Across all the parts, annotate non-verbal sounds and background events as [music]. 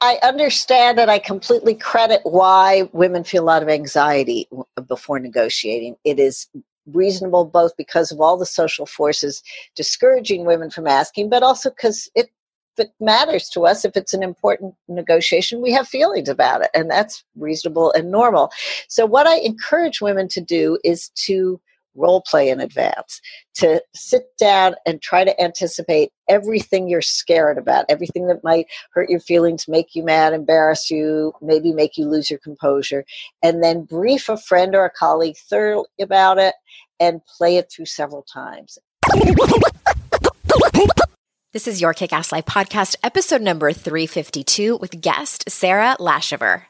I understand and I completely credit why women feel a lot of anxiety before negotiating. It is reasonable both because of all the social forces discouraging women from asking, but also because it it matters to us, if it's an important negotiation, we have feelings about it, and that's reasonable and normal. So, what I encourage women to do is to role play in advance, to sit down and try to anticipate everything you're scared about, everything that might hurt your feelings, make you mad, embarrass you, maybe make you lose your composure, and then brief a friend or a colleague thoroughly about it and play it through several times. This is your Kick Ass Life podcast, episode number 352, with guest Sara Laschever.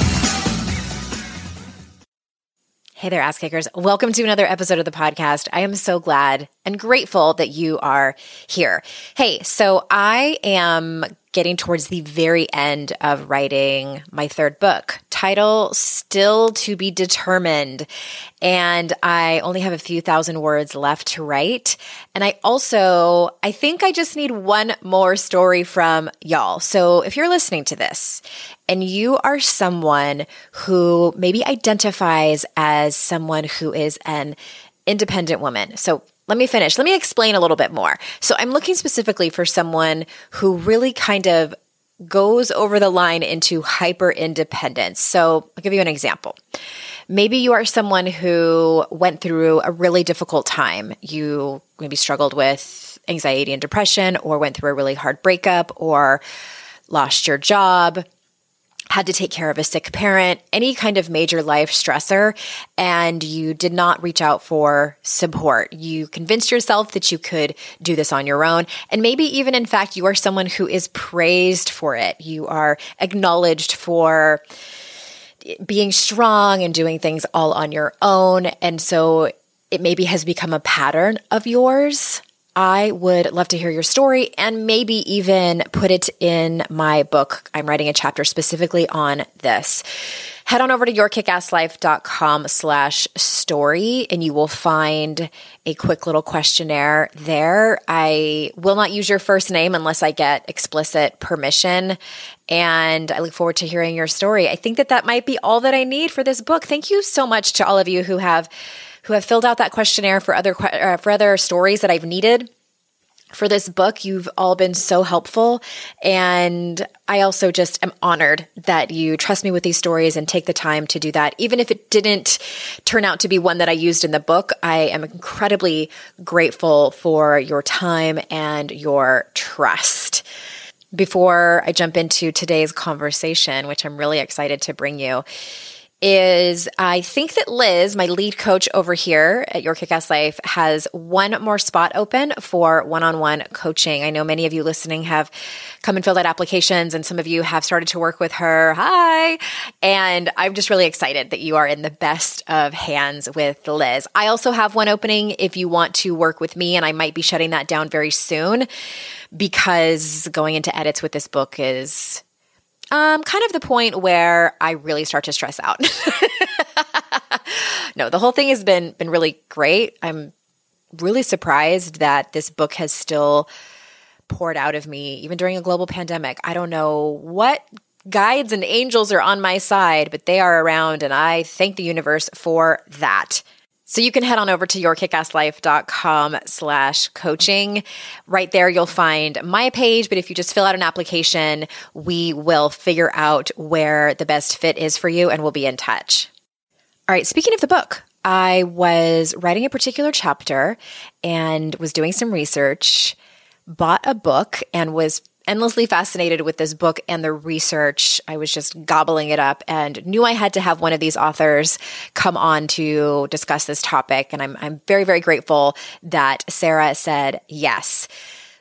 Hey there, ass kickers. Welcome to another episode of the podcast. I am so glad and grateful that you are here. Hey, so I am getting towards the very end of writing my third book, title Still to Be Determined. And I only have a few thousand words left to write. And I also, I think I just need one more story from y'all. So if you're listening to this and you are someone who maybe identifies as someone who is an independent woman. So let me finish. Let me explain a little bit more. So I'm looking specifically for someone who really kind of goes over the line into hyper independence. So I'll give you an example. Maybe you are someone who went through a really difficult time. You maybe struggled with anxiety and depression, or went through a really hard breakup, or lost your job had to take care of a sick parent, any kind of major life stressor, and you did not reach out for support. You convinced yourself that you could do this on your own. And maybe even, in fact, you are someone who is praised for it. You are acknowledged for being strong and doing things all on your own. And so it maybe has become a pattern of yours. I would love to hear your story and maybe even put it in my book. I'm writing a chapter specifically on this. Head on over to yourkickasslife.com slash story and you will find a quick little questionnaire there. I will not use your first name unless I get explicit permission. And I look forward to hearing your story. I think that that might be all that I need for this book. Thank you so much to all of you who have who have filled out that questionnaire for other uh, for other stories that I've needed for this book. You've all been so helpful. And I also just am honored that you trust me with these stories and take the time to do that. Even if it didn't turn out to be one that I used in the book, I am incredibly grateful for your time and your trust. Before I jump into today's conversation, which I'm really excited to bring you, is I think that Liz, my lead coach over here at Your Kickass Life, has one more spot open for one on one coaching. I know many of you listening have come and filled out applications, and some of you have started to work with her. Hi. And I'm just really excited that you are in the best of hands with Liz. I also have one opening if you want to work with me, and I might be shutting that down very soon because going into edits with this book is Um, kind of the point where I really start to stress out. [laughs] no, the whole thing has been been really great. I'm really surprised that this book has still poured out of me even during a global pandemic. I don't know what guides and angels are on my side, but they are around and I thank the universe for that. So you can head on over to yourkickasslife.com slash coaching. Right there, you'll find my page. But if you just fill out an application, we will figure out where the best fit is for you and we'll be in touch. All right. Speaking of the book, I was writing a particular chapter and was doing some research, bought a book and was endlessly fascinated with this book and the research. I was just gobbling it up and knew I had to have one of these authors come on to discuss this topic. And I'm, I'm very, very grateful that Sara said yes.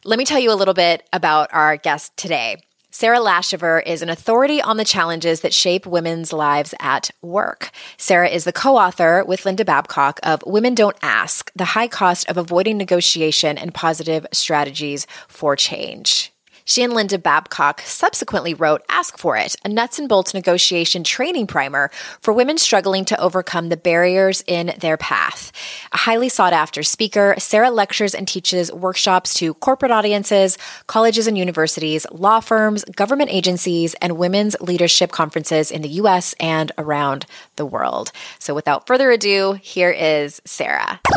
Let me tell you a little bit about our guest today. Sara Laschever is an authority on the challenges that shape women's lives at work. Sara is the co author with Linda Babcock of Women Don't Ask The High Cost of Avoiding Negotiation and Positive Strategies for Change. She and Linda Babcock subsequently wrote Ask for It, a nuts and bolts negotiation training primer for women struggling to overcome the barriers in their path. A highly sought after speaker, Sara lectures and teaches workshops to corporate audiences, colleges and universities, law firms, government agencies, and women's leadership conferences in the US and around the world. So without further ado, here is Sara. [laughs]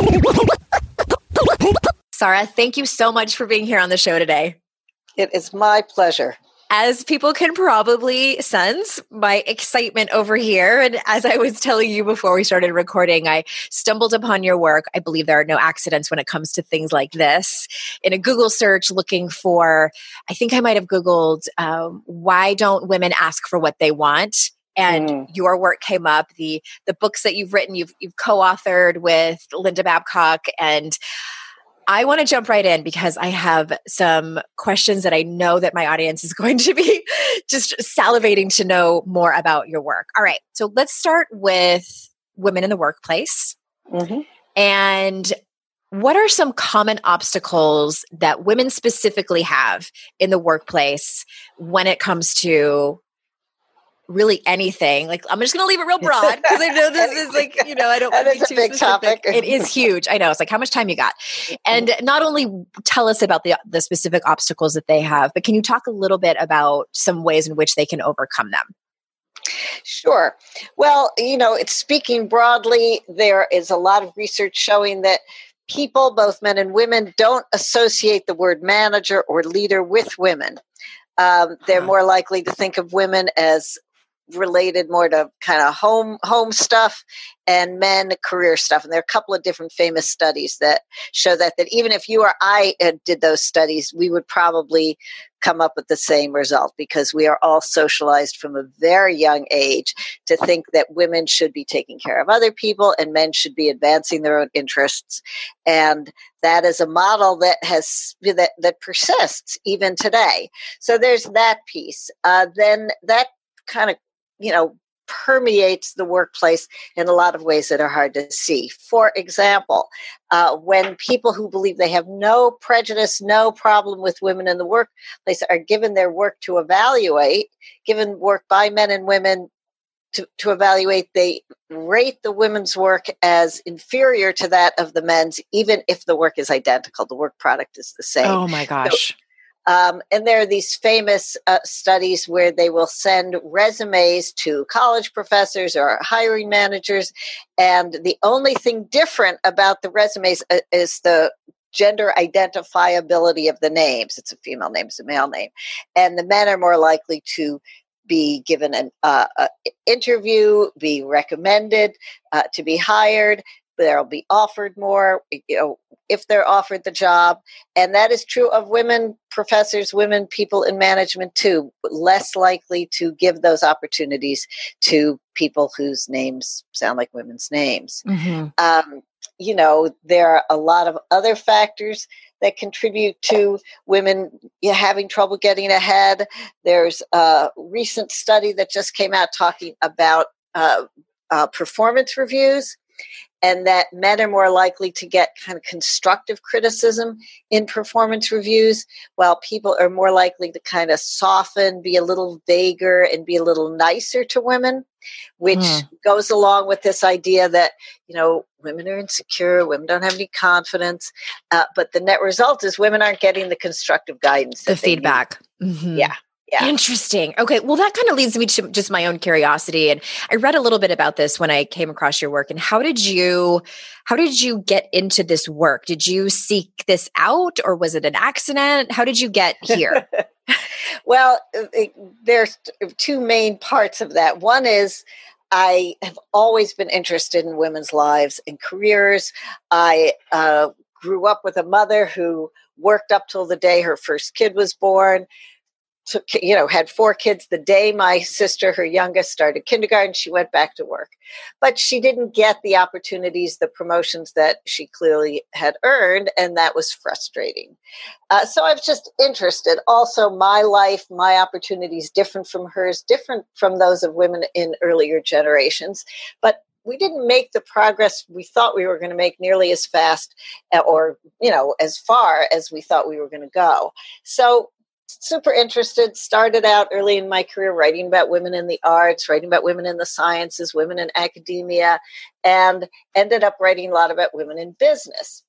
Sara, thank you so much for being here on the show today. It is my pleasure. As people can probably sense, my excitement over here. And as I was telling you before we started recording, I stumbled upon your work. I believe there are no accidents when it comes to things like this. In a Google search looking for, I think I might have Googled, um, why don't women ask for what they want? and mm. your work came up the the books that you've written you've you've co-authored with Linda Babcock and I want to jump right in because I have some questions that I know that my audience is [laughs] going to be just salivating to know more about your work. All right. So let's start with women in the workplace. Mm-hmm. And what are some common obstacles that women specifically have in the workplace when it comes to really anything. Like I'm just going to leave it real broad because I know [laughs] this is like you know I don't want to be too big specific. topic. it is huge. I know. It's like how much time you got, and not only tell us about the the specific obstacles that they have, but can you talk a little bit about some ways in which they can overcome them? Sure. Well, you know, it's speaking broadly. There is a lot of research showing that people, both men and women, don't associate the word manager or leader with women. Um, they're more likely to think of women as related more to kind of home home stuff and men career stuff and there are a couple of different famous studies that show that that even if you or i did those studies we would probably come up with the same result because we are all socialized from a very young age to think that women should be taking care of other people and men should be advancing their own interests. And that is a model that has that that persists even today. So there's that piece. Uh, then that kind of you know, permeates the workplace in a lot of ways that are hard to see. For example, uh, when people who believe they have no prejudice, no problem with women in the workplace are given their work to evaluate, given work by men and women to, to evaluate, they rate the women's work as inferior to that of the men's, even if the work is identical. The work product is the same. Oh my gosh. So um, and there are these famous uh, studies where they will send resumes to college professors or hiring managers. And the only thing different about the resumes uh, is the gender identifiability of the names. It's a female name, it's a male name. And the men are more likely to be given an uh, interview, be recommended uh, to be hired, they'll be offered more you know if they're offered the job and that is true of women professors women people in management too less likely to give those opportunities to people whose names sound like women's names mm-hmm. um, you know there are a lot of other factors that contribute to women having trouble getting ahead there's a recent study that just came out talking about uh, uh, performance reviews and that men are more likely to get kind of constructive criticism in performance reviews, while people are more likely to kind of soften, be a little vaguer, and be a little nicer to women, which mm. goes along with this idea that, you know, women are insecure, women don't have any confidence. Uh, but the net result is women aren't getting the constructive guidance, the feedback. Mm-hmm. Yeah. Yeah. Interesting. Okay. Well, that kind of leads me to just my own curiosity. And I read a little bit about this when I came across your work. And how did you, how did you get into this work? Did you seek this out or was it an accident? How did you get [laughs] here? well, it, there's uh, two main parts of that. One is I have always been interested in women's lives and careers. I uh, grew up with a mother who worked up till the day her first kid was born took you know had four kids the day my sister her youngest started kindergarten she went back to work. But she didn't get the opportunities the promotions that she clearly had earned and that was frustrating. Uh, so i was just interested. Also my life my opportunities different from hers different from those of women in earlier generations. But we didn't make the progress we thought we were going to make nearly as fast uh, or you know as far as we thought we were going to go. So super interested started out early in my career writing about women in the arts writing about women in the sciences women in academia and ended up writing a lot about women in business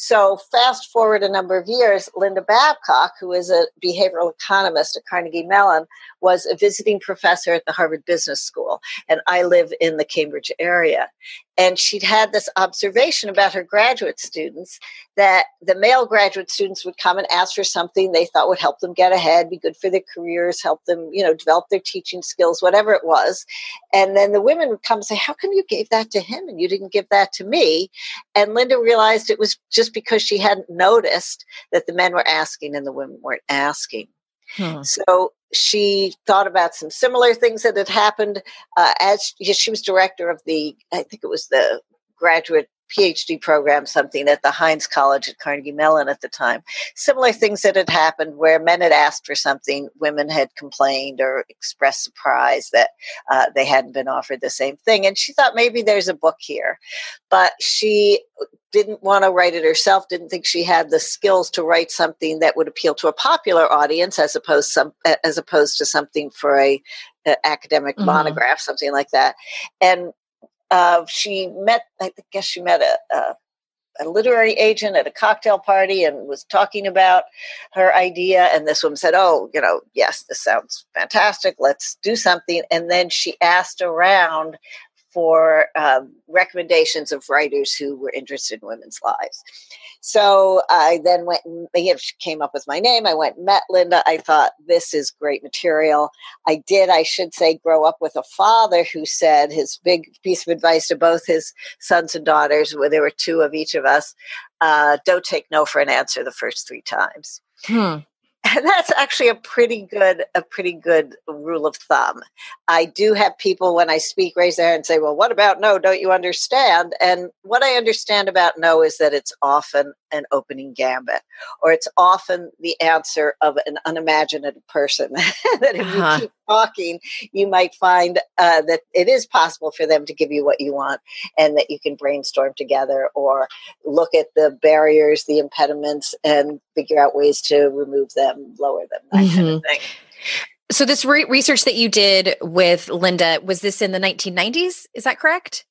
so, fast forward a number of years, Linda Babcock, who is a behavioral economist at Carnegie Mellon, was a visiting professor at the Harvard Business School. And I live in the Cambridge area. And she'd had this observation about her graduate students that the male graduate students would come and ask for something they thought would help them get ahead, be good for their careers, help them, you know, develop their teaching skills, whatever it was. And then the women would come and say, How come you gave that to him and you didn't give that to me? And Linda realized it was just because she hadn't noticed that the men were asking and the women weren't asking. Hmm. So she thought about some similar things that had happened uh, as she was director of the, I think it was the graduate PhD program, something at the Heinz College at Carnegie Mellon at the time. Similar things that had happened where men had asked for something, women had complained or expressed surprise that uh, they hadn't been offered the same thing. And she thought maybe there's a book here. But she didn't want to write it herself, didn't think she had the skills to write something that would appeal to a popular audience as opposed some as opposed to something for a, a academic mm-hmm. monograph, something like that. And uh, she met, I guess she met a, a, a, literary agent at a cocktail party and was talking about her idea. And this woman said, Oh, you know, yes, this sounds fantastic. Let's do something. And then she asked around for um, recommendations of writers who were interested in women's lives. So I then went and came up with my name. I went met Linda. I thought this is great material. I did, I should say, grow up with a father who said his big piece of advice to both his sons and daughters, where there were two of each of us, uh, don't take no for an answer the first three times. Hmm. [laughs] That's actually a pretty good a pretty good rule of thumb. I do have people when I speak raise their hand and say, "Well, what about no? Don't you understand?" And what I understand about no is that it's often an opening gambit, or it's often the answer of an unimaginative person. [laughs] that if uh-huh. you keep talking, you might find uh, that it is possible for them to give you what you want, and that you can brainstorm together or look at the barriers, the impediments, and figure out ways to remove them, lower them, that mm-hmm. kind of mm-hmm. thing. So, this re- research that you did with Linda was this in the 1990s? Is that correct?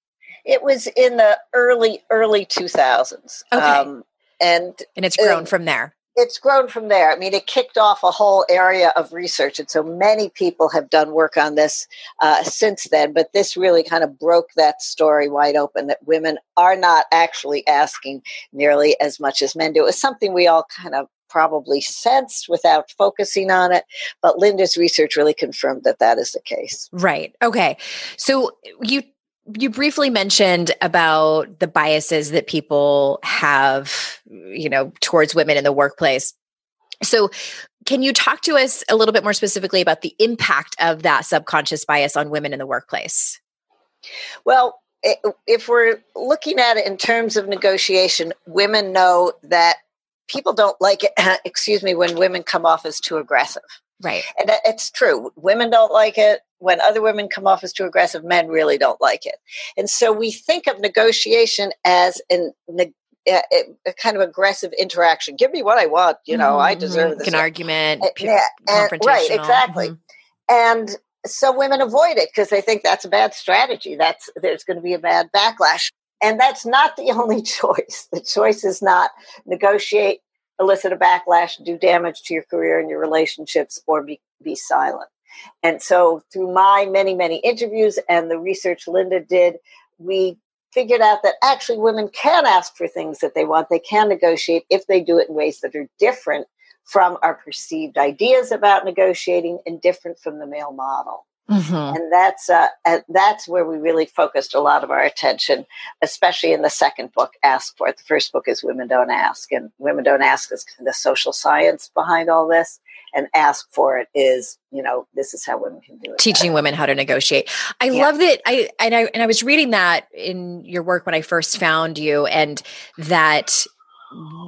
It was in the early early 2000s. Okay. Um, and and it's grown from there it's grown from there. I mean, it kicked off a whole area of research, and so many people have done work on this uh, since then. But this really kind of broke that story wide open that women are not actually asking nearly as much as men do. It was something we all kind of probably sensed without focusing on it. But Linda's research really confirmed that that is the case. Right. Okay. So you you briefly mentioned about the biases that people have, you know, towards women in the workplace. So, can you talk to us a little bit more specifically about the impact of that subconscious bias on women in the workplace? Well, if we're looking at it in terms of negotiation, women know that people don't like it, [clears throat] excuse me, when women come off as too aggressive. Right. And it's true. Women don't like it. When other women come off as too aggressive, men really don't like it. And so we think of negotiation as an, a, a, kind of aggressive interaction. Give me what I want. You know, mm-hmm. I deserve this. An argument. yeah, and, right, exactly. Mm-hmm. And so women avoid it because they think that's a bad strategy. That's there's going to be a bad backlash. And that's not the [laughs] only choice. The choice is not negotiate, elicit a backlash, do damage to your career and your relationships, or be, be silent. And so, through my many, many interviews and the research Linda did, we figured out that actually women can ask for things that they want. They can negotiate if they do it in ways that are different from our perceived ideas about negotiating and different from the male model. Mm-hmm. And that's uh, that's where we really focused a lot of our attention, especially in the second book, Ask for It. The first book is Women Don't Ask, and Women Don't Ask is the social science behind all this and ask for it is you know this is how women can do it teaching women how to negotiate i yeah. love that i and i and i was reading that in your work when i first found you and that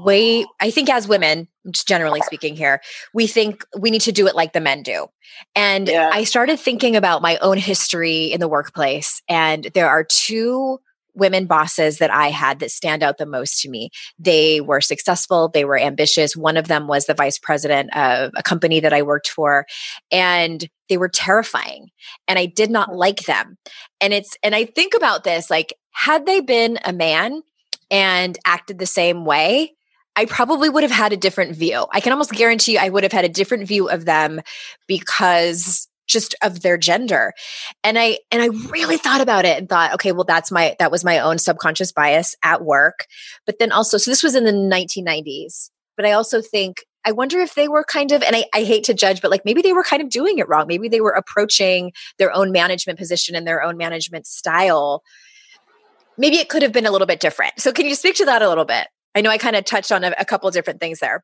way i think as women generally speaking here we think we need to do it like the men do and yeah. i started thinking about my own history in the workplace and there are two women bosses that I had that stand out the most to me. They were successful, they were ambitious. One of them was the vice president of a company that I worked for, and they were terrifying. And I did not like them. And it's, and I think about this like, had they been a man and acted the same way, I probably would have had a different view. I can almost guarantee I would have had a different view of them because just of their gender and i and i really thought about it and thought okay well that's my that was my own subconscious bias at work but then also so this was in the 1990s but i also think I wonder if they were kind of, and I, I, hate to judge, but like maybe they were kind of doing it wrong. Maybe they were approaching their own management position and their own management style. Maybe it could have been a little bit different. So, can you speak to that a little bit? I know I kind of touched on a, a couple different things there.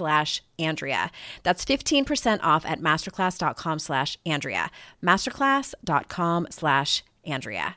slash Andrea. That's 15% off at masterclass.com slash Andrea. Masterclass.com slash Andrea.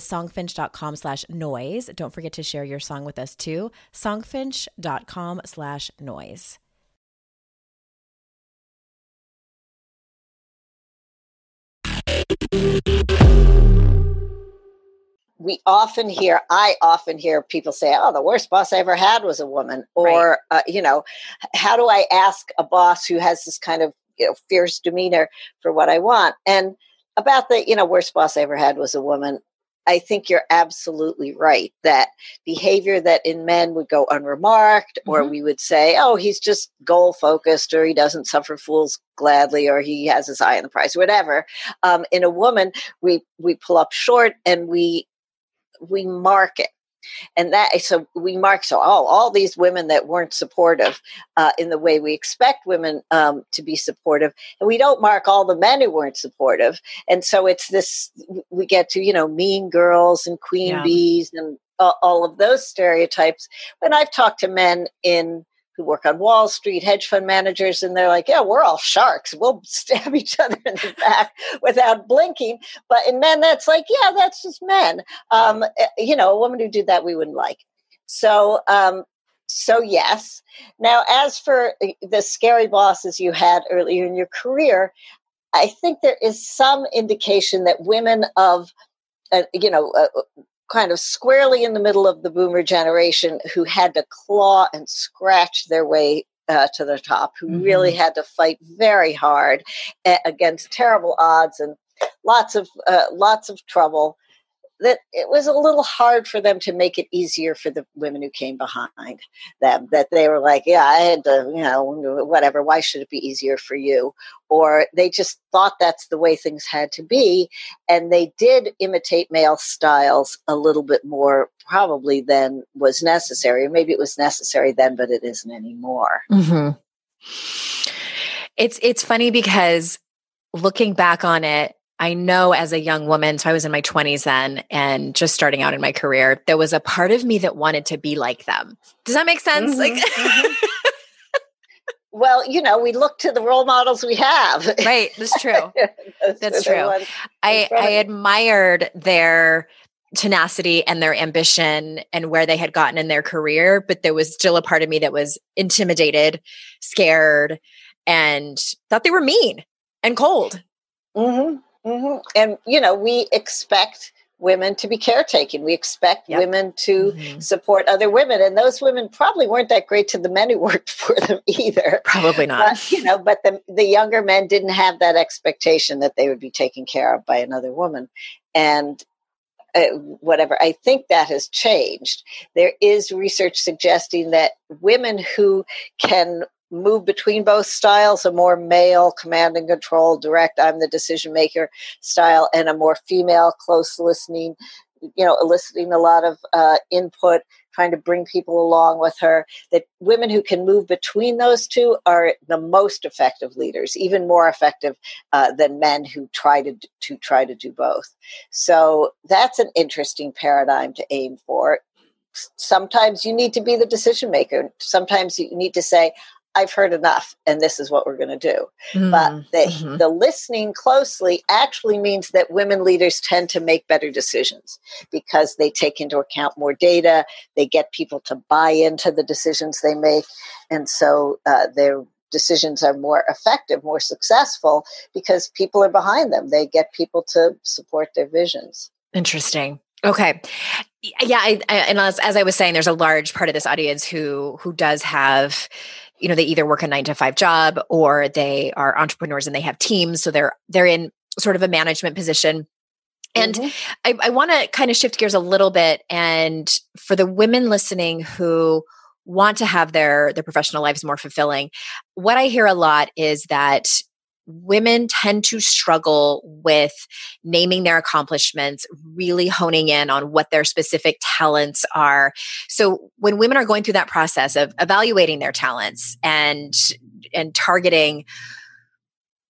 is songfinch.com slash noise. Don't forget to share your song with us too. Songfinch.com slash noise. we often hear i often hear people say oh the worst boss i ever had was a woman or right. uh, you know how do i ask a boss who has this kind of you know fierce demeanor for what i want and about the you know worst boss i ever had was a woman I think you're absolutely right that behavior that in men would go unremarked, or mm-hmm. we would say, oh, he's just goal focused, or he doesn't suffer fools gladly, or he has his eye on the prize, whatever. Um, in a woman, we we pull up short and we we mark it and that so we mark so all all these women that weren't supportive uh, in the way we expect women um, to be supportive. And we don't mark all the men who weren't supportive. And so it's this we get to you know mean girls and queen yeah. bees and uh, all of those stereotypes. When i've talked to men in who work on Wall Street, hedge fund managers, and they're like, yeah, we're all sharks. We'll [laughs] stab each other in the back without blinking. But in men, that's like, yeah, that's just men. Um, eh, you know, a woman who did that, we wouldn't like. So, um, so yes. Now, as for eh, the scary bosses you had earlier in your career, I think there is some indication that women of, uh, you know, uh, kind of squarely in the middle of the boomer generation who had to claw and scratch their way uh, to the top, who mm-hmm. really had to fight very hard uh, against terrible odds and lots of uh, lots of trouble that it was a little hard for them to make it easier for the women who came behind them that they were like yeah i had to you know whatever why should it be easier for you or they just thought that's the way things had to be and they did imitate male styles a little bit more probably than was necessary maybe it was necessary then but it isn't anymore mm-hmm. it's it's funny because looking back on it I know as a young woman, so I was in my 20s then and just starting out in my career, there was a part of me that wanted to be like them. Does that make sense? Mm-hmm, like mm-hmm. [laughs] Well, you know, we look to the role models we have. Right, that's true. [laughs] that's true. I I admired their tenacity and their ambition and where they had gotten in their career, but there was still a part of me that was intimidated, scared, and thought they were mean and cold. Mm-hmm. Mm-hmm. And, you know, we expect women to be caretaking. We expect yep. women to mm-hmm. support other women. And those women probably weren't that great to the men who worked [laughs] for them either. Probably not. But, you know, but the, the younger men didn't have that expectation that they would be taken care of by another woman. And uh, whatever, I think that has changed. There is research suggesting that women who can move between both styles a more male command and control direct i'm the decision maker style and a more female close listening you know eliciting a lot of uh, input trying to bring people along with her that women who can move between those two are the most effective leaders even more effective uh, than men who try to to try to do both. So that's an interesting paradigm to aim for. Sometimes you need to be the decision maker. Sometimes you need to say I've heard enough and this is what we're going to do. Mm, but the, mm-hmm. the listening closely actually means that women leaders tend to make better decisions because they take into account more data, they get people to buy into the decisions they make. And so uh, their decisions are more effective, more successful because people are behind them. They get people to support their visions. Interesting. Okay. Yeah, I, I, and as, as I was saying, there's a large part of this audience who who does have you know they either work a 9 to 5 job or they are entrepreneurs and they have teams so they're they're in sort of a management position and mm-hmm. I, I want to kind of shift gears a little bit and for the women listening who want to have their their professional lives more fulfilling what i hear a lot is that women tend to struggle with naming their accomplishments, really honing in on what their specific talents are. So when women are going through that process of evaluating their talents and and targeting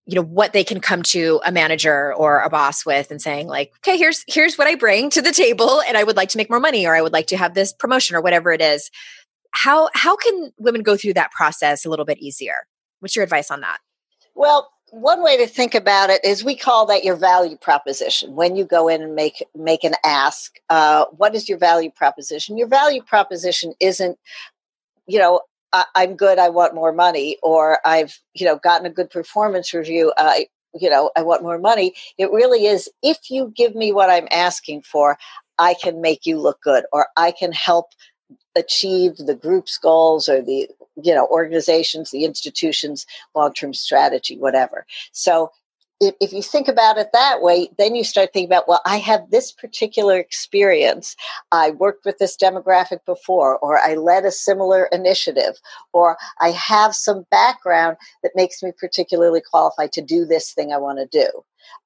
you know what they can come to a manager or a boss with and saying like okay here's here's what i bring to the table and i would like to make more money or i would like to have this promotion or whatever it is. How how can women go through that process a little bit easier? What's your advice on that? Well one way to think about it is we call that your value proposition. When you go in and make make an ask uh, what is your value proposition? Your value proposition isn't you know I, am good i want more money or i've you know gotten a good performance review i you know i want more money. It really is if you give me what i'm asking for I can make you look good or I can help achieve the group's goals or the you know organizations the institutions long-term strategy whatever. So if, you think about it that way, then you start thinking about, well, I have this particular experience. I worked with this demographic before, or I led a similar initiative, or I have some background that makes me particularly qualified to do this thing I want to do.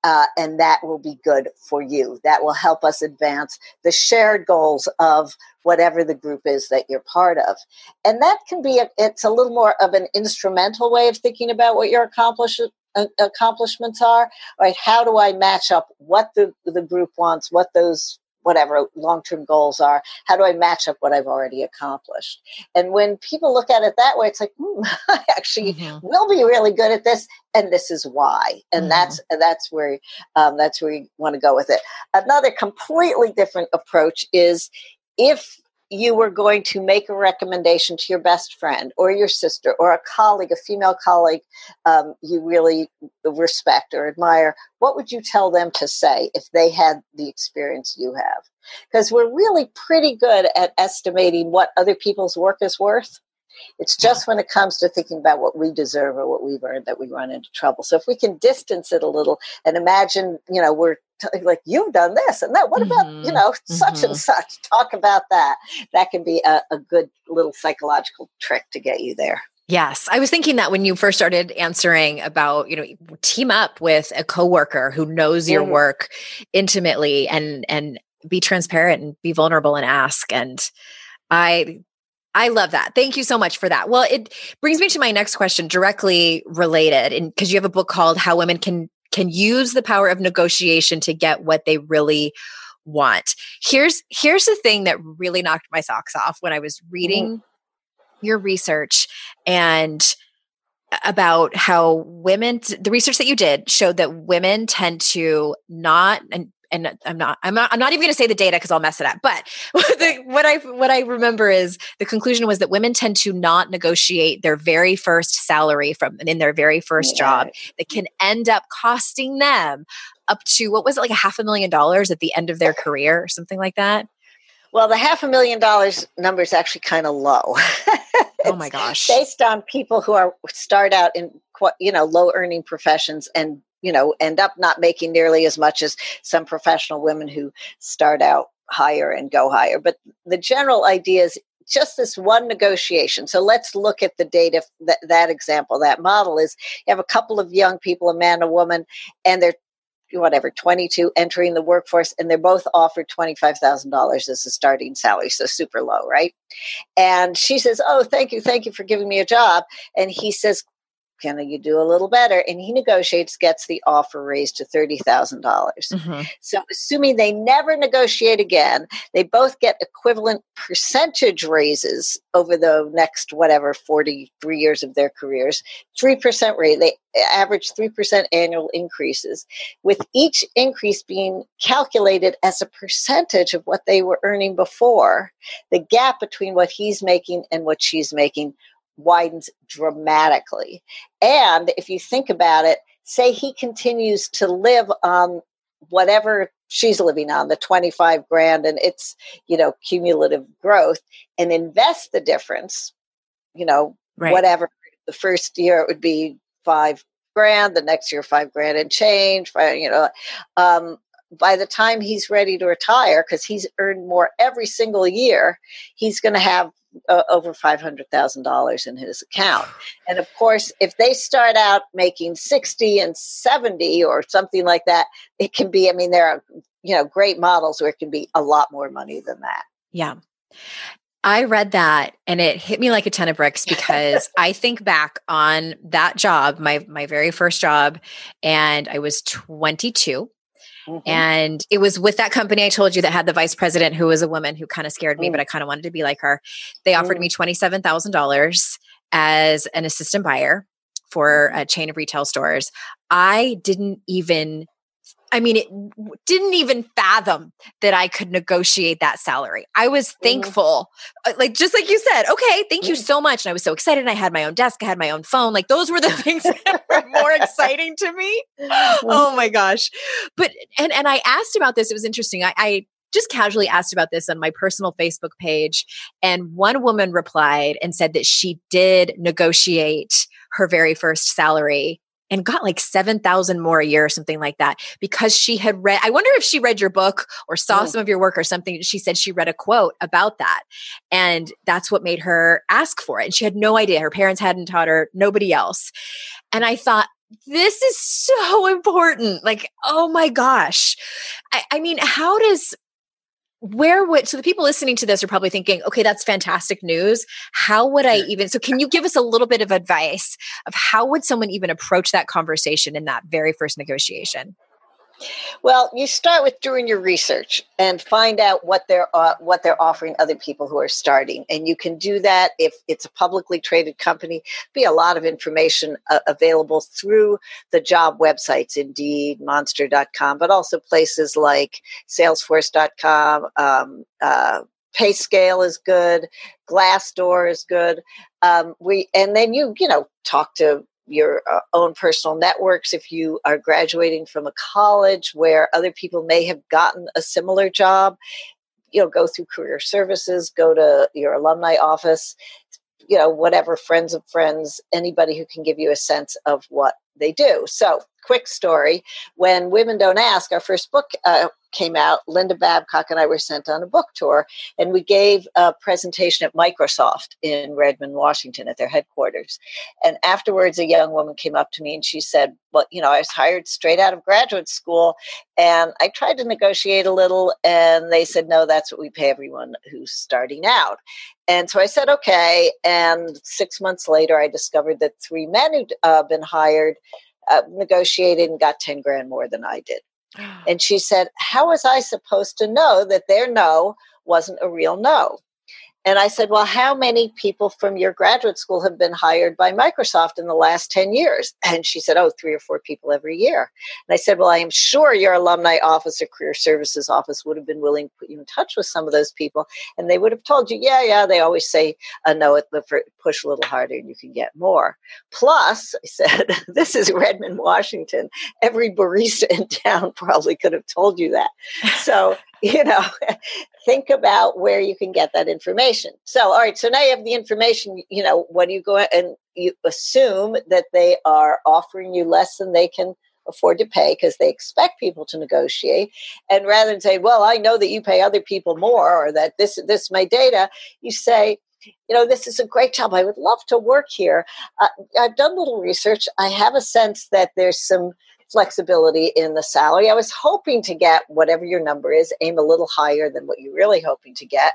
Uh, and that will be good for you. That will help us advance the shared goals of whatever the group is that you're part of. And that can be, a, it's a little more of an instrumental way of thinking about what your accomplishment accomplishments are right? How do i match up what the, the group wants what those whatever long-term goals are? How do i match up what i've already accomplished? And when people look at it that way it's like hmm, [laughs] i actually mm-hmm. will be really good at this and this is why. And mm-hmm. that's that's where um, that's where you want to go with it. Another completely different approach is if you were going to make a recommendation to your best friend or your sister or a colleague, a female colleague um, you really respect or admire, what would you tell them to say if they had the experience you have? Because we're really pretty good at estimating what other people's work is worth. It's just when it comes to thinking about what we deserve or what we've earned that we run into trouble. So if we can distance it a little and imagine, you know, we're like you've done this and that what about mm-hmm. you know such mm-hmm. and such talk about that that can be a, a good little psychological trick to get you there Yes. I was thinking that when you first started answering about, you know, team up with a coworker who knows your mm-hmm. work intimately and and be transparent and be vulnerable and ask and I I love that. Thank you so much for that. Well, it brings me to my next question directly related and because you have a book called How Women Can can use the power of negotiation to get what they really want. Here's here's the thing that really knocked my socks off when I was reading mm. your research and about how women the research that you did showed that women tend to not and and I'm not, I'm not, I'm not even going to say the data because I'll mess it up. But [laughs] the, what I, what I remember is the conclusion was that women tend to not negotiate their very first salary from in their very first yeah. job that can end up costing them up to what was it like a half a million dollars at the end of their career or something like that. Well, the half a million dollars number is actually kind of low. [laughs] oh my gosh! Based on people who are start out in you know low earning professions and you know end up not making nearly as much as some professional women who start out higher and go higher. But the general idea is just this one negotiation. So let's look at the data, that, that example, that model is you have a couple of young people, a man, a woman, and they're whatever 22 entering the workforce and they're both offered $25,000 as a starting salary so super low right? And she says oh thank you thank you for giving me a job. And he says can you do a little better? And he negotiates, gets the offer raised to 30,000. dollars mm-hmm. So, assuming they never negotiate again, they both get equivalent percentage raises over the next, whatever, 43 years of their careers. 3% rate, they average 3% annual increases, with each increase being calculated as a percentage of what they were earning before. The gap between what he's making and what she's making widens dramatically. And if you think about it, say he continues to live on whatever she's living on, the 25 grand and it's, you know, cumulative growth and invest the difference, you know, right. whatever. The first year it would be five grand, the next year five grand and change, By you know, um, by the time he's ready to retire, because he's earned more every single year, he's going to have uh, over $500,000 in his account. And of course, if they start out making 60 and 70 or something like that, it can be, I mean, there are, you know, great models where it can be a lot more money than that. Yeah. I read that and it hit me like a ton of bricks [laughs] because I think back on that job, my my very first job, and I was 22 Mm-hmm. And it was with that company I told you that had the vice president who was a woman who kind of scared me, mm. but I kind of wanted to be like her. They offered mm. me $27,000 as an assistant buyer for mm-hmm. a chain of retail stores. I didn't even I mean, it didn't even fathom that I could negotiate that salary. I was mm-hmm. thankful, mm. like just like you said, okay, thank you so much. And I was so excited. And I had my own desk, I had my own phone. Like those were the [laughs] things that were more exciting to me. [laughs] Oh my gosh. But and and I asked about this. It was interesting. I, I just casually asked about this on my personal Facebook page. And one woman replied and said that she did negotiate her very first salary and got like 7,000 more a year or something like that because she had read. I wonder if she read your book or saw mm. some of your work or something. She said she read a quote about that. And that's what made her ask for it. And she had no idea. Her parents hadn't taught her, nobody else. And I thought, this is so important. Like, oh my gosh. I, I mean, how does where would so the people listening to this are probably thinking okay that's fantastic news. How would i even so can you give us a little bit of advice of how would someone even approach that conversation in that very first negotiation well, you start with doing your research and find out what they're uh, what they're offering other people who are starting, and you can do that if it's a publicly traded company. Be a lot of information uh, available through the job websites, Indeed, Monster.com, but also places like Salesforce.com. Um, uh, PayScale is good. Glassdoor is good. Um, we and then you you know talk to your uh, own personal networks if you are graduating from a college where other people may have gotten a similar job you know go through career services go to your alumni office you know whatever friends of friends anybody who can give you a sense of what they do. So quick story when women don't ask our first book uh, came out, Linda Babcock and I were sent on a book tour, and we gave a presentation at Microsoft in Redmond, Washington, at their headquarters. And afterwards, a young woman came up to me and she said, Well, you know, I was hired straight out of graduate school, and I tried to negotiate a little, and they said, No, that's what we pay everyone who's starting out. And so I said, Okay. And six months later, I discovered that three men who'd uh, been hired. Uh, negotiated and got 10 grand more than I did. [gasps] And she said, How was I supposed to know that their no wasn't a real no? And I said, Well, how many people from your graduate school have been hired by Microsoft in the last 10 years? And she said, Oh, three or four people every year. And I said, Well, I am sure your alumni office or career services office would have been willing to put you in touch with some of those people. And they would have told you, Yeah, yeah, they always say a no the push a little harder and you can get more. Plus, I said, [laughs] This is Redmond, Washington. Every barista in town [laughs] probably could have told you that. So you know, [laughs] think about where you can get that information. So, all right, so now you have the information, you know, what do you go and you assume that they are offering you less than they can afford to pay because they expect people to negotiate and rather than say well i know that you pay other people more or that this this is my data you say you know this is a great job. I would love to work here. Uh, i've done a little research. I have a sense that there's some flexibility in the salary. I was hoping to get whatever your number is, aim a little higher than what you're really hoping to get.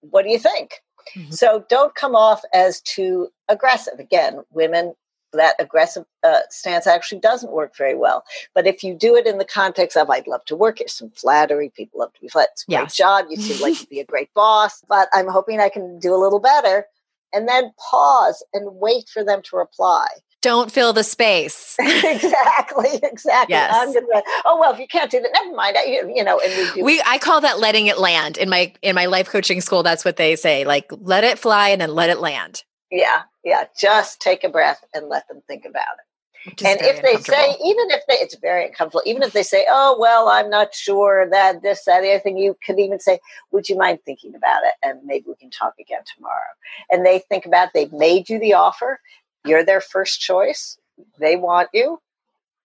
What do you think? Mm-hmm. So don't come off as too aggressive. Again, women, that aggressive uh, stance actually doesn't work very well. But if you do it in the context of, I'd love to work here, some flattery, people love to be flat. It's a great job. You seem like you'd be a great boss, but I'm hoping I can do a little better. And then pause and wait for them to reply don't fill the space. [laughs] exactly, exactly. Yes. I'm gonna, oh well, if you can't do that, never mind. I, you, you know, and we, we I call that letting it land in my in my life coaching school. That's what they say. Like let it fly and then let it land. Yeah, yeah. Just take a breath and let them think about it. And if they say, even if they, it's very uncomfortable. Even if they say, "Oh well, I'm not sure that this, that, the other thing," you could even say, "Would you mind thinking about it?" And maybe we can talk again tomorrow. And they think about it. they've made you the offer you're their first choice. They want you.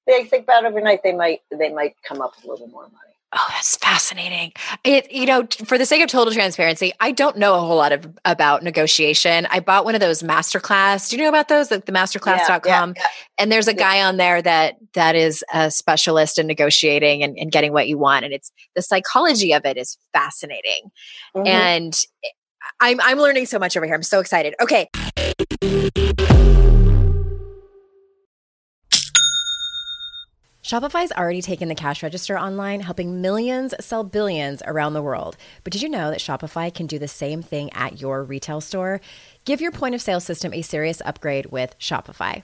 They think about overnight. They might they might come up with a little more money. Oh, that's fascinating. It, you know, for the sake of total transparency, I don't know a whole lot of about negotiation. I bought one of those masterclass. Do you know about those? Like the masterclass.com. Yeah, yeah, yeah. And there's a guy on there that that is a specialist in negotiating and, and, getting what you want. And it's the psychology of it is fascinating. Mm-hmm. And I'm I'm learning so much over here. I'm so excited. Okay. Shopify's already taken the cash register online, helping millions sell billions around the world. But did you know that Shopify can do the same thing at your retail store? Give your point of sale system a serious upgrade with Shopify.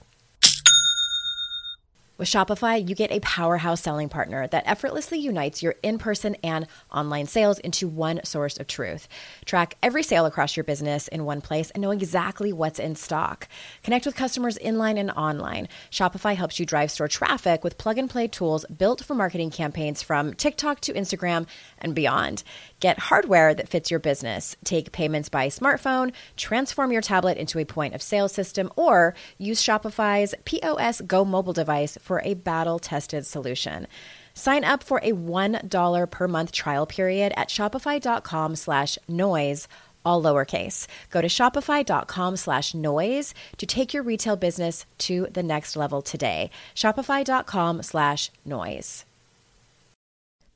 With Shopify, you get a powerhouse selling partner that effortlessly unites your in person and online sales into one source of truth. Track every sale across your business in one place and know exactly what's in stock. Connect with customers inline and online. Shopify helps you drive store traffic with plug and play tools built for marketing campaigns from TikTok to Instagram and beyond. Get hardware that fits your business. Take payments by smartphone, transform your tablet into a point of sale system, or use Shopify's POS Go mobile device for a battle tested solution. Sign up for a $1 per month trial period at shopify.com slash noise, all lowercase. Go to shopify.com slash noise to take your retail business to the next level today. Shopify.com slash noise.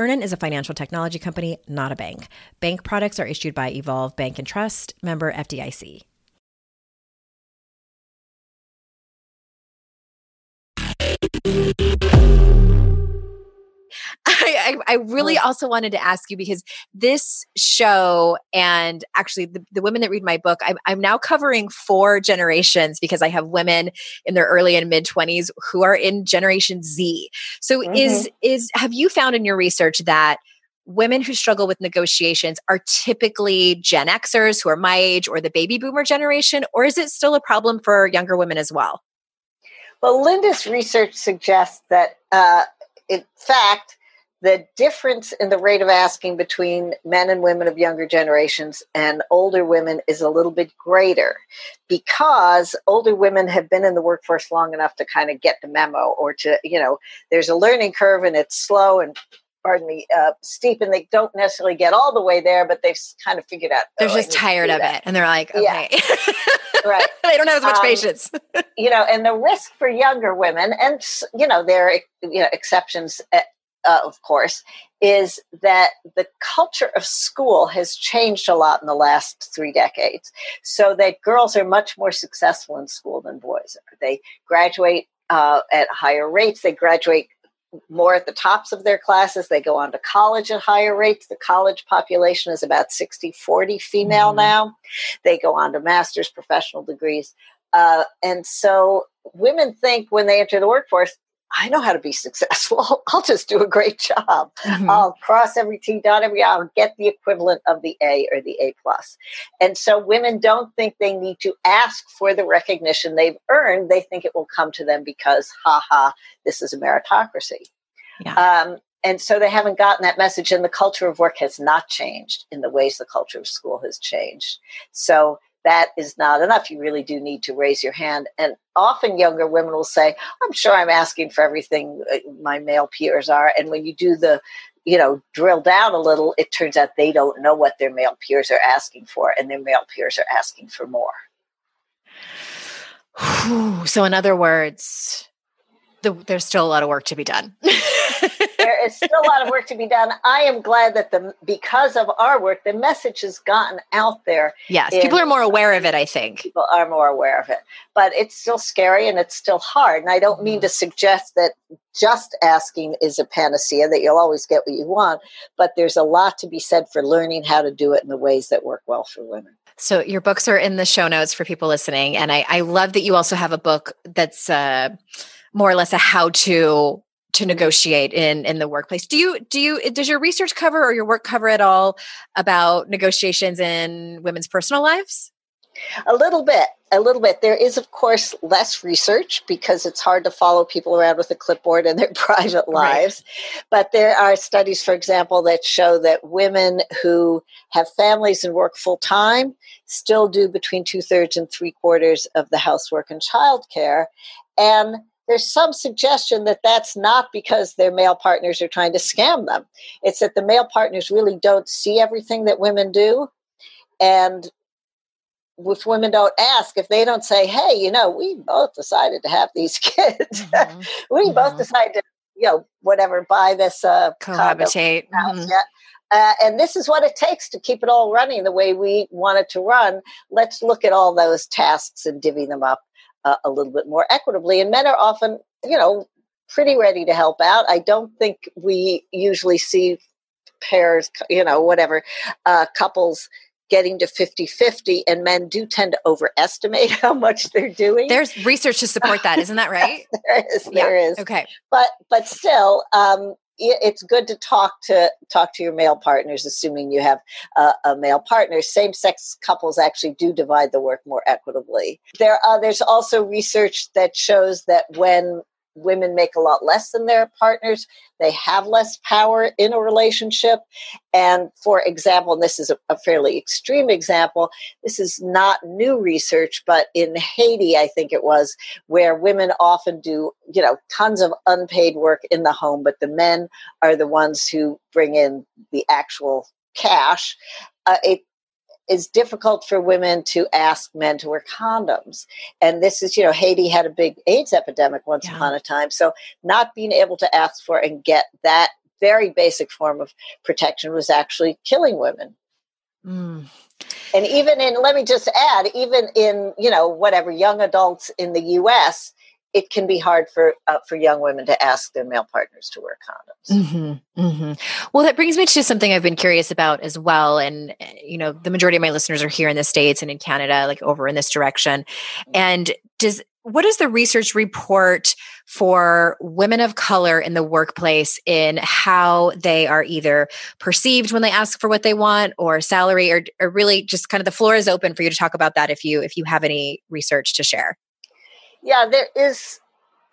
Earnin is a financial technology company, not a bank. Bank products are issued by Evolve Bank and Trust, member FDIC. [laughs] I, I, I really also wanted to ask you because this show and actually the, the women that read my book, I'm, I'm now covering four generations because I have women in their early and mid 20s who are in Generation Z. So mm-hmm. is is have you found in your research that women who struggle with negotiations are typically Gen Xers who are my age or the baby boomer generation, or is it still a problem for younger women as well? Well, Linda's research suggests that, uh, in fact, the difference in the rate of asking between men and women of younger generations and older women is a little bit greater because older women have been in the workforce long enough to kind of get the memo or to, you know, there's a learning curve and it's slow and pardon me, uh, steep, and they don't necessarily get all the way there, but they've kind of figured out. They're oh, just tired of that. it, and they're like, okay, yeah. right. [laughs] they don't have as much um, patience. [laughs] you know, and the risk for younger women, and you know, there are you know exceptions at, uh, of course, is that the culture of school has changed a lot in the last three decades. So that girls are much more successful in school than boys are. They graduate uh, at higher rates. They graduate more at the tops of their classes. They go on to college at higher rates. The college population is about 60 40 female mm-hmm. now. They go on to master's professional degrees. Uh, and so women think when they enter the workforce, I know how to be [laughs] successful. I'll just do a great job. Mm-hmm. I'll cross every T, dot every I. I'll get the equivalent of the A or the A plus. And so women don't think they need to ask for the recognition they've earned. They think it will come to them because, ha ha, this is a meritocracy. Yeah. Um, and so they haven't gotten that message, and the culture of work has not changed in the ways the culture of school has changed. So that is not enough. You really do need to raise your hand. And often younger women will say, I'm sure I'm asking for everything uh, my male peers are. And when you do the, you know, drill down a little, it turns out they don't know what their male peers are asking for, and their male peers are asking for more. So, in other words, the, there's still a lot of work to be done. [laughs] there is still a lot of work to be done. I am glad that the because of our work, the message has gotten out there. Yes, in, people are more aware of it. I think people are more aware of it, but it's still scary and it's still hard. And I don't mean mm-hmm. to suggest that just asking is a panacea that you'll always get what you want, but there's a lot to be said for learning how to do it in the ways that work well for women. So your books are in the show notes for people listening, and I, I love that you also have a book that's. Uh, more or less a how to to negotiate in in the workplace do you do you does your research cover or your work cover at all about negotiations in women's personal lives A little bit, a little bit. There is, of course, less research because it's hard to follow people around with a clipboard in their [laughs] private lives. Right. But there are studies, for example, that show that women who have families and work full time still do between two thirds and three quarters of the housework and childcare. And there's some suggestion that that's not because their male partners are trying to scam them. It's that the male partners really don't see everything that women do. And if women don't ask, if they don't say, hey, you know, we both decided to have these [laughs] kids, mm-hmm. we mm-hmm. both decided to, you know, whatever, buy this uh, cohabitate. Mm-hmm. Uh, and this is what it takes to keep it all running the way we want it to run. Let's look at all those tasks and divvy them up uh, a little bit more equitably. And men are often, you know, pretty ready to help out. I don't think we usually see pairs, you know, whatever, uh, couples getting to 50-50 and men do tend to overestimate [laughs] how much they're doing there's research to support that isn't that right [laughs] there is there yeah. is. okay but but still um it's good to talk to talk to your male partners assuming you have uh, a male partner. Same sex couples actually do divide the work more equitably. There uh, there's also research that shows that when women make a lot less than their partners. They have less power in a relationship. And for example, and this is a, a, fairly extreme example, this is not new research, but in Haiti, I think it was, where women often do, you know, tons of unpaid work in the home, but the men are the ones who bring in the actual cash. Uh, it is difficult for women to ask men to wear condoms. And this is, you know, Haiti had a big AIDS epidemic once yeah. upon a time. So not being able to ask for and get that very basic form of protection was actually killing women. Mm. And even in, let me just add, even in, you know, whatever young adults in the US, it can be hard for uh, for young women to ask their male partners to wear condoms. Mm-hmm, mm-hmm. Well, that brings me to something I've been curious about as well. And eh, you know, the majority of my listeners are here in the states and in Canada, like over in this direction. Mm-hmm. And does what does the research report for women of color in the workplace in how they are either perceived when they ask for what they want or salary or, or really just kind of the floor is open for you to talk about that if you if you have any research to share yeah, there is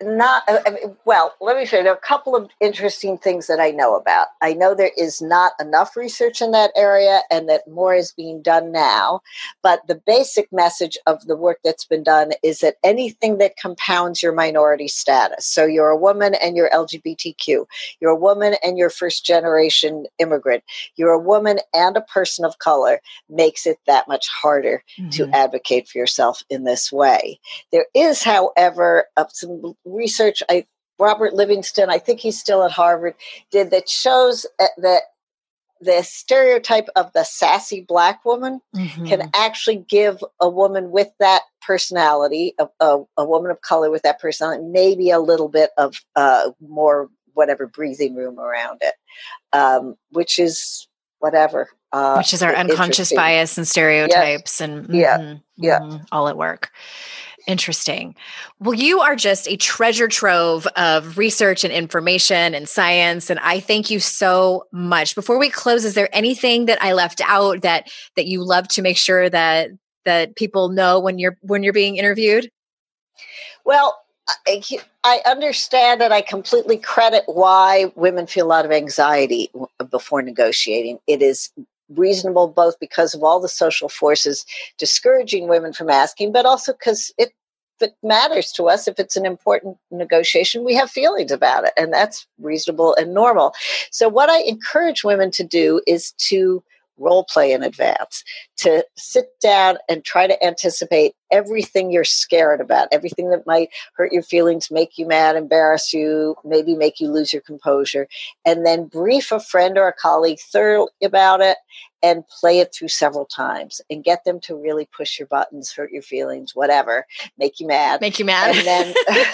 not uh, I mean, well let me show you there are a couple of interesting things that i know about i know there is not enough research in that area and that more is being done now but the basic message of the work that's been done is that anything that compounds your minority status so you're a woman and you're lgbtq you're a woman and you're first generation immigrant you're a woman and a person of color makes it that much harder mm-hmm. to advocate for yourself in this way there is however some research I Robert Livingston, I think he's still at Harvard, did that shows uh, that the stereotype of the sassy black woman mm-hmm. can actually give a woman with that personality, a, a, a, woman of color with that personality, maybe a little bit of uh, more whatever breathing room around it, um, which is whatever. Uh, which is our unconscious bias and stereotypes yes. and mm-hmm, yeah, yeah, mm-hmm, all at work. Interesting. Well, you are just a treasure trove of research and information and science and I thank you so much. Before we close, is there anything that I left out that that you love to make sure that that people know when you're when you're being interviewed? Well, I, I understand and I completely credit why women feel a lot of anxiety before negotiating. It is reasonable both because of all the social forces discouraging women from asking, but also because it it matters to us, if it's an important negotiation, we have feelings about it, and that's reasonable and normal. So, what I encourage women to do is to role play in advance, to sit down and try to anticipate everything you're scared about, everything that might hurt your feelings, make you mad, embarrass you, maybe make you lose your composure, and then brief a friend or a colleague thoroughly about it and play it through several times and get them to really push your buttons, hurt your feelings, whatever, make you mad. Make you mad. And then [laughs]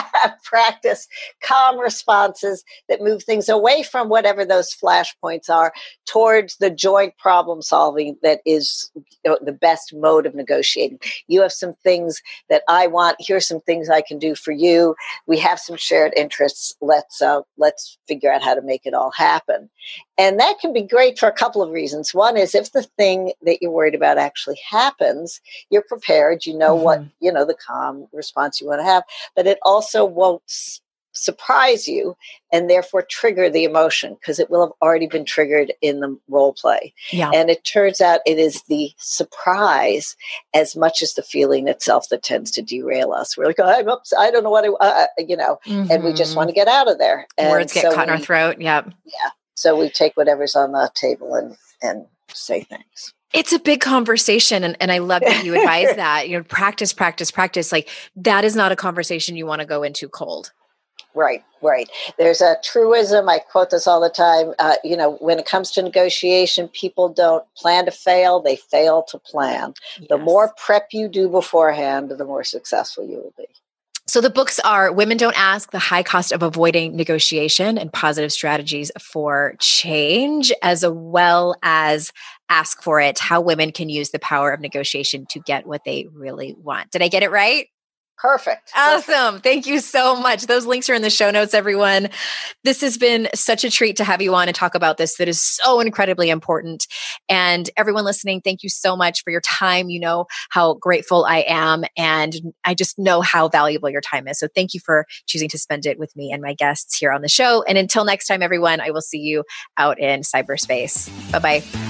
[laughs] practice calm responses that move things away from whatever those flashpoints are towards the joint problem solving that is you know, the best mode of negotiating. You have some things that I want. Here's some things I can do for you. We have some shared interests. Let's uh, let's figure out how to make it all happen. And that can be great for a couple of reasons. One is if the thing that you're worried about actually happens, you're prepared. You know mm-hmm. what you know the calm response you want to have, but it also won't surprise you and therefore trigger the emotion because it will have already been triggered in the role play. Yeah. And it turns out it is the surprise as much as the feeling itself that tends to derail us. We're like, oh, I'm ups- I don't know what I, uh, uh you know, mm-hmm. and we just want to get out of there. And Words get so caught we, in our throat. Yep. Yeah. So we take whatever's on the table and, and say thanks. It's a big conversation. And, and I love that you advise [laughs] that, you know, practice, practice, practice. Like that is not a conversation you want to go into cold. Right, right. There's a truism. I quote this all the time. Uh, you know, when it comes to negotiation, people don't plan to fail; they fail to plan. Yes. The more prep you do beforehand, the more successful you will be. So the books are Women Don't Ask, The High Cost of Avoiding Negotiation and Positive Strategies for Change, as well as Ask for It, How Women Can Use the Power of Negotiation to Get What They Really Want. Did I get it right? Perfect. Awesome. Thank you so much. Those links are in the show notes, everyone. This has been such a treat to have you on and talk about this that is so incredibly important. And everyone listening, thank you so much for your time. You know how grateful I am. And I just know how valuable your time is. So thank you for choosing to spend it with me and my guests here on the show. And until next time, everyone, I will see you out in cyberspace. Bye bye.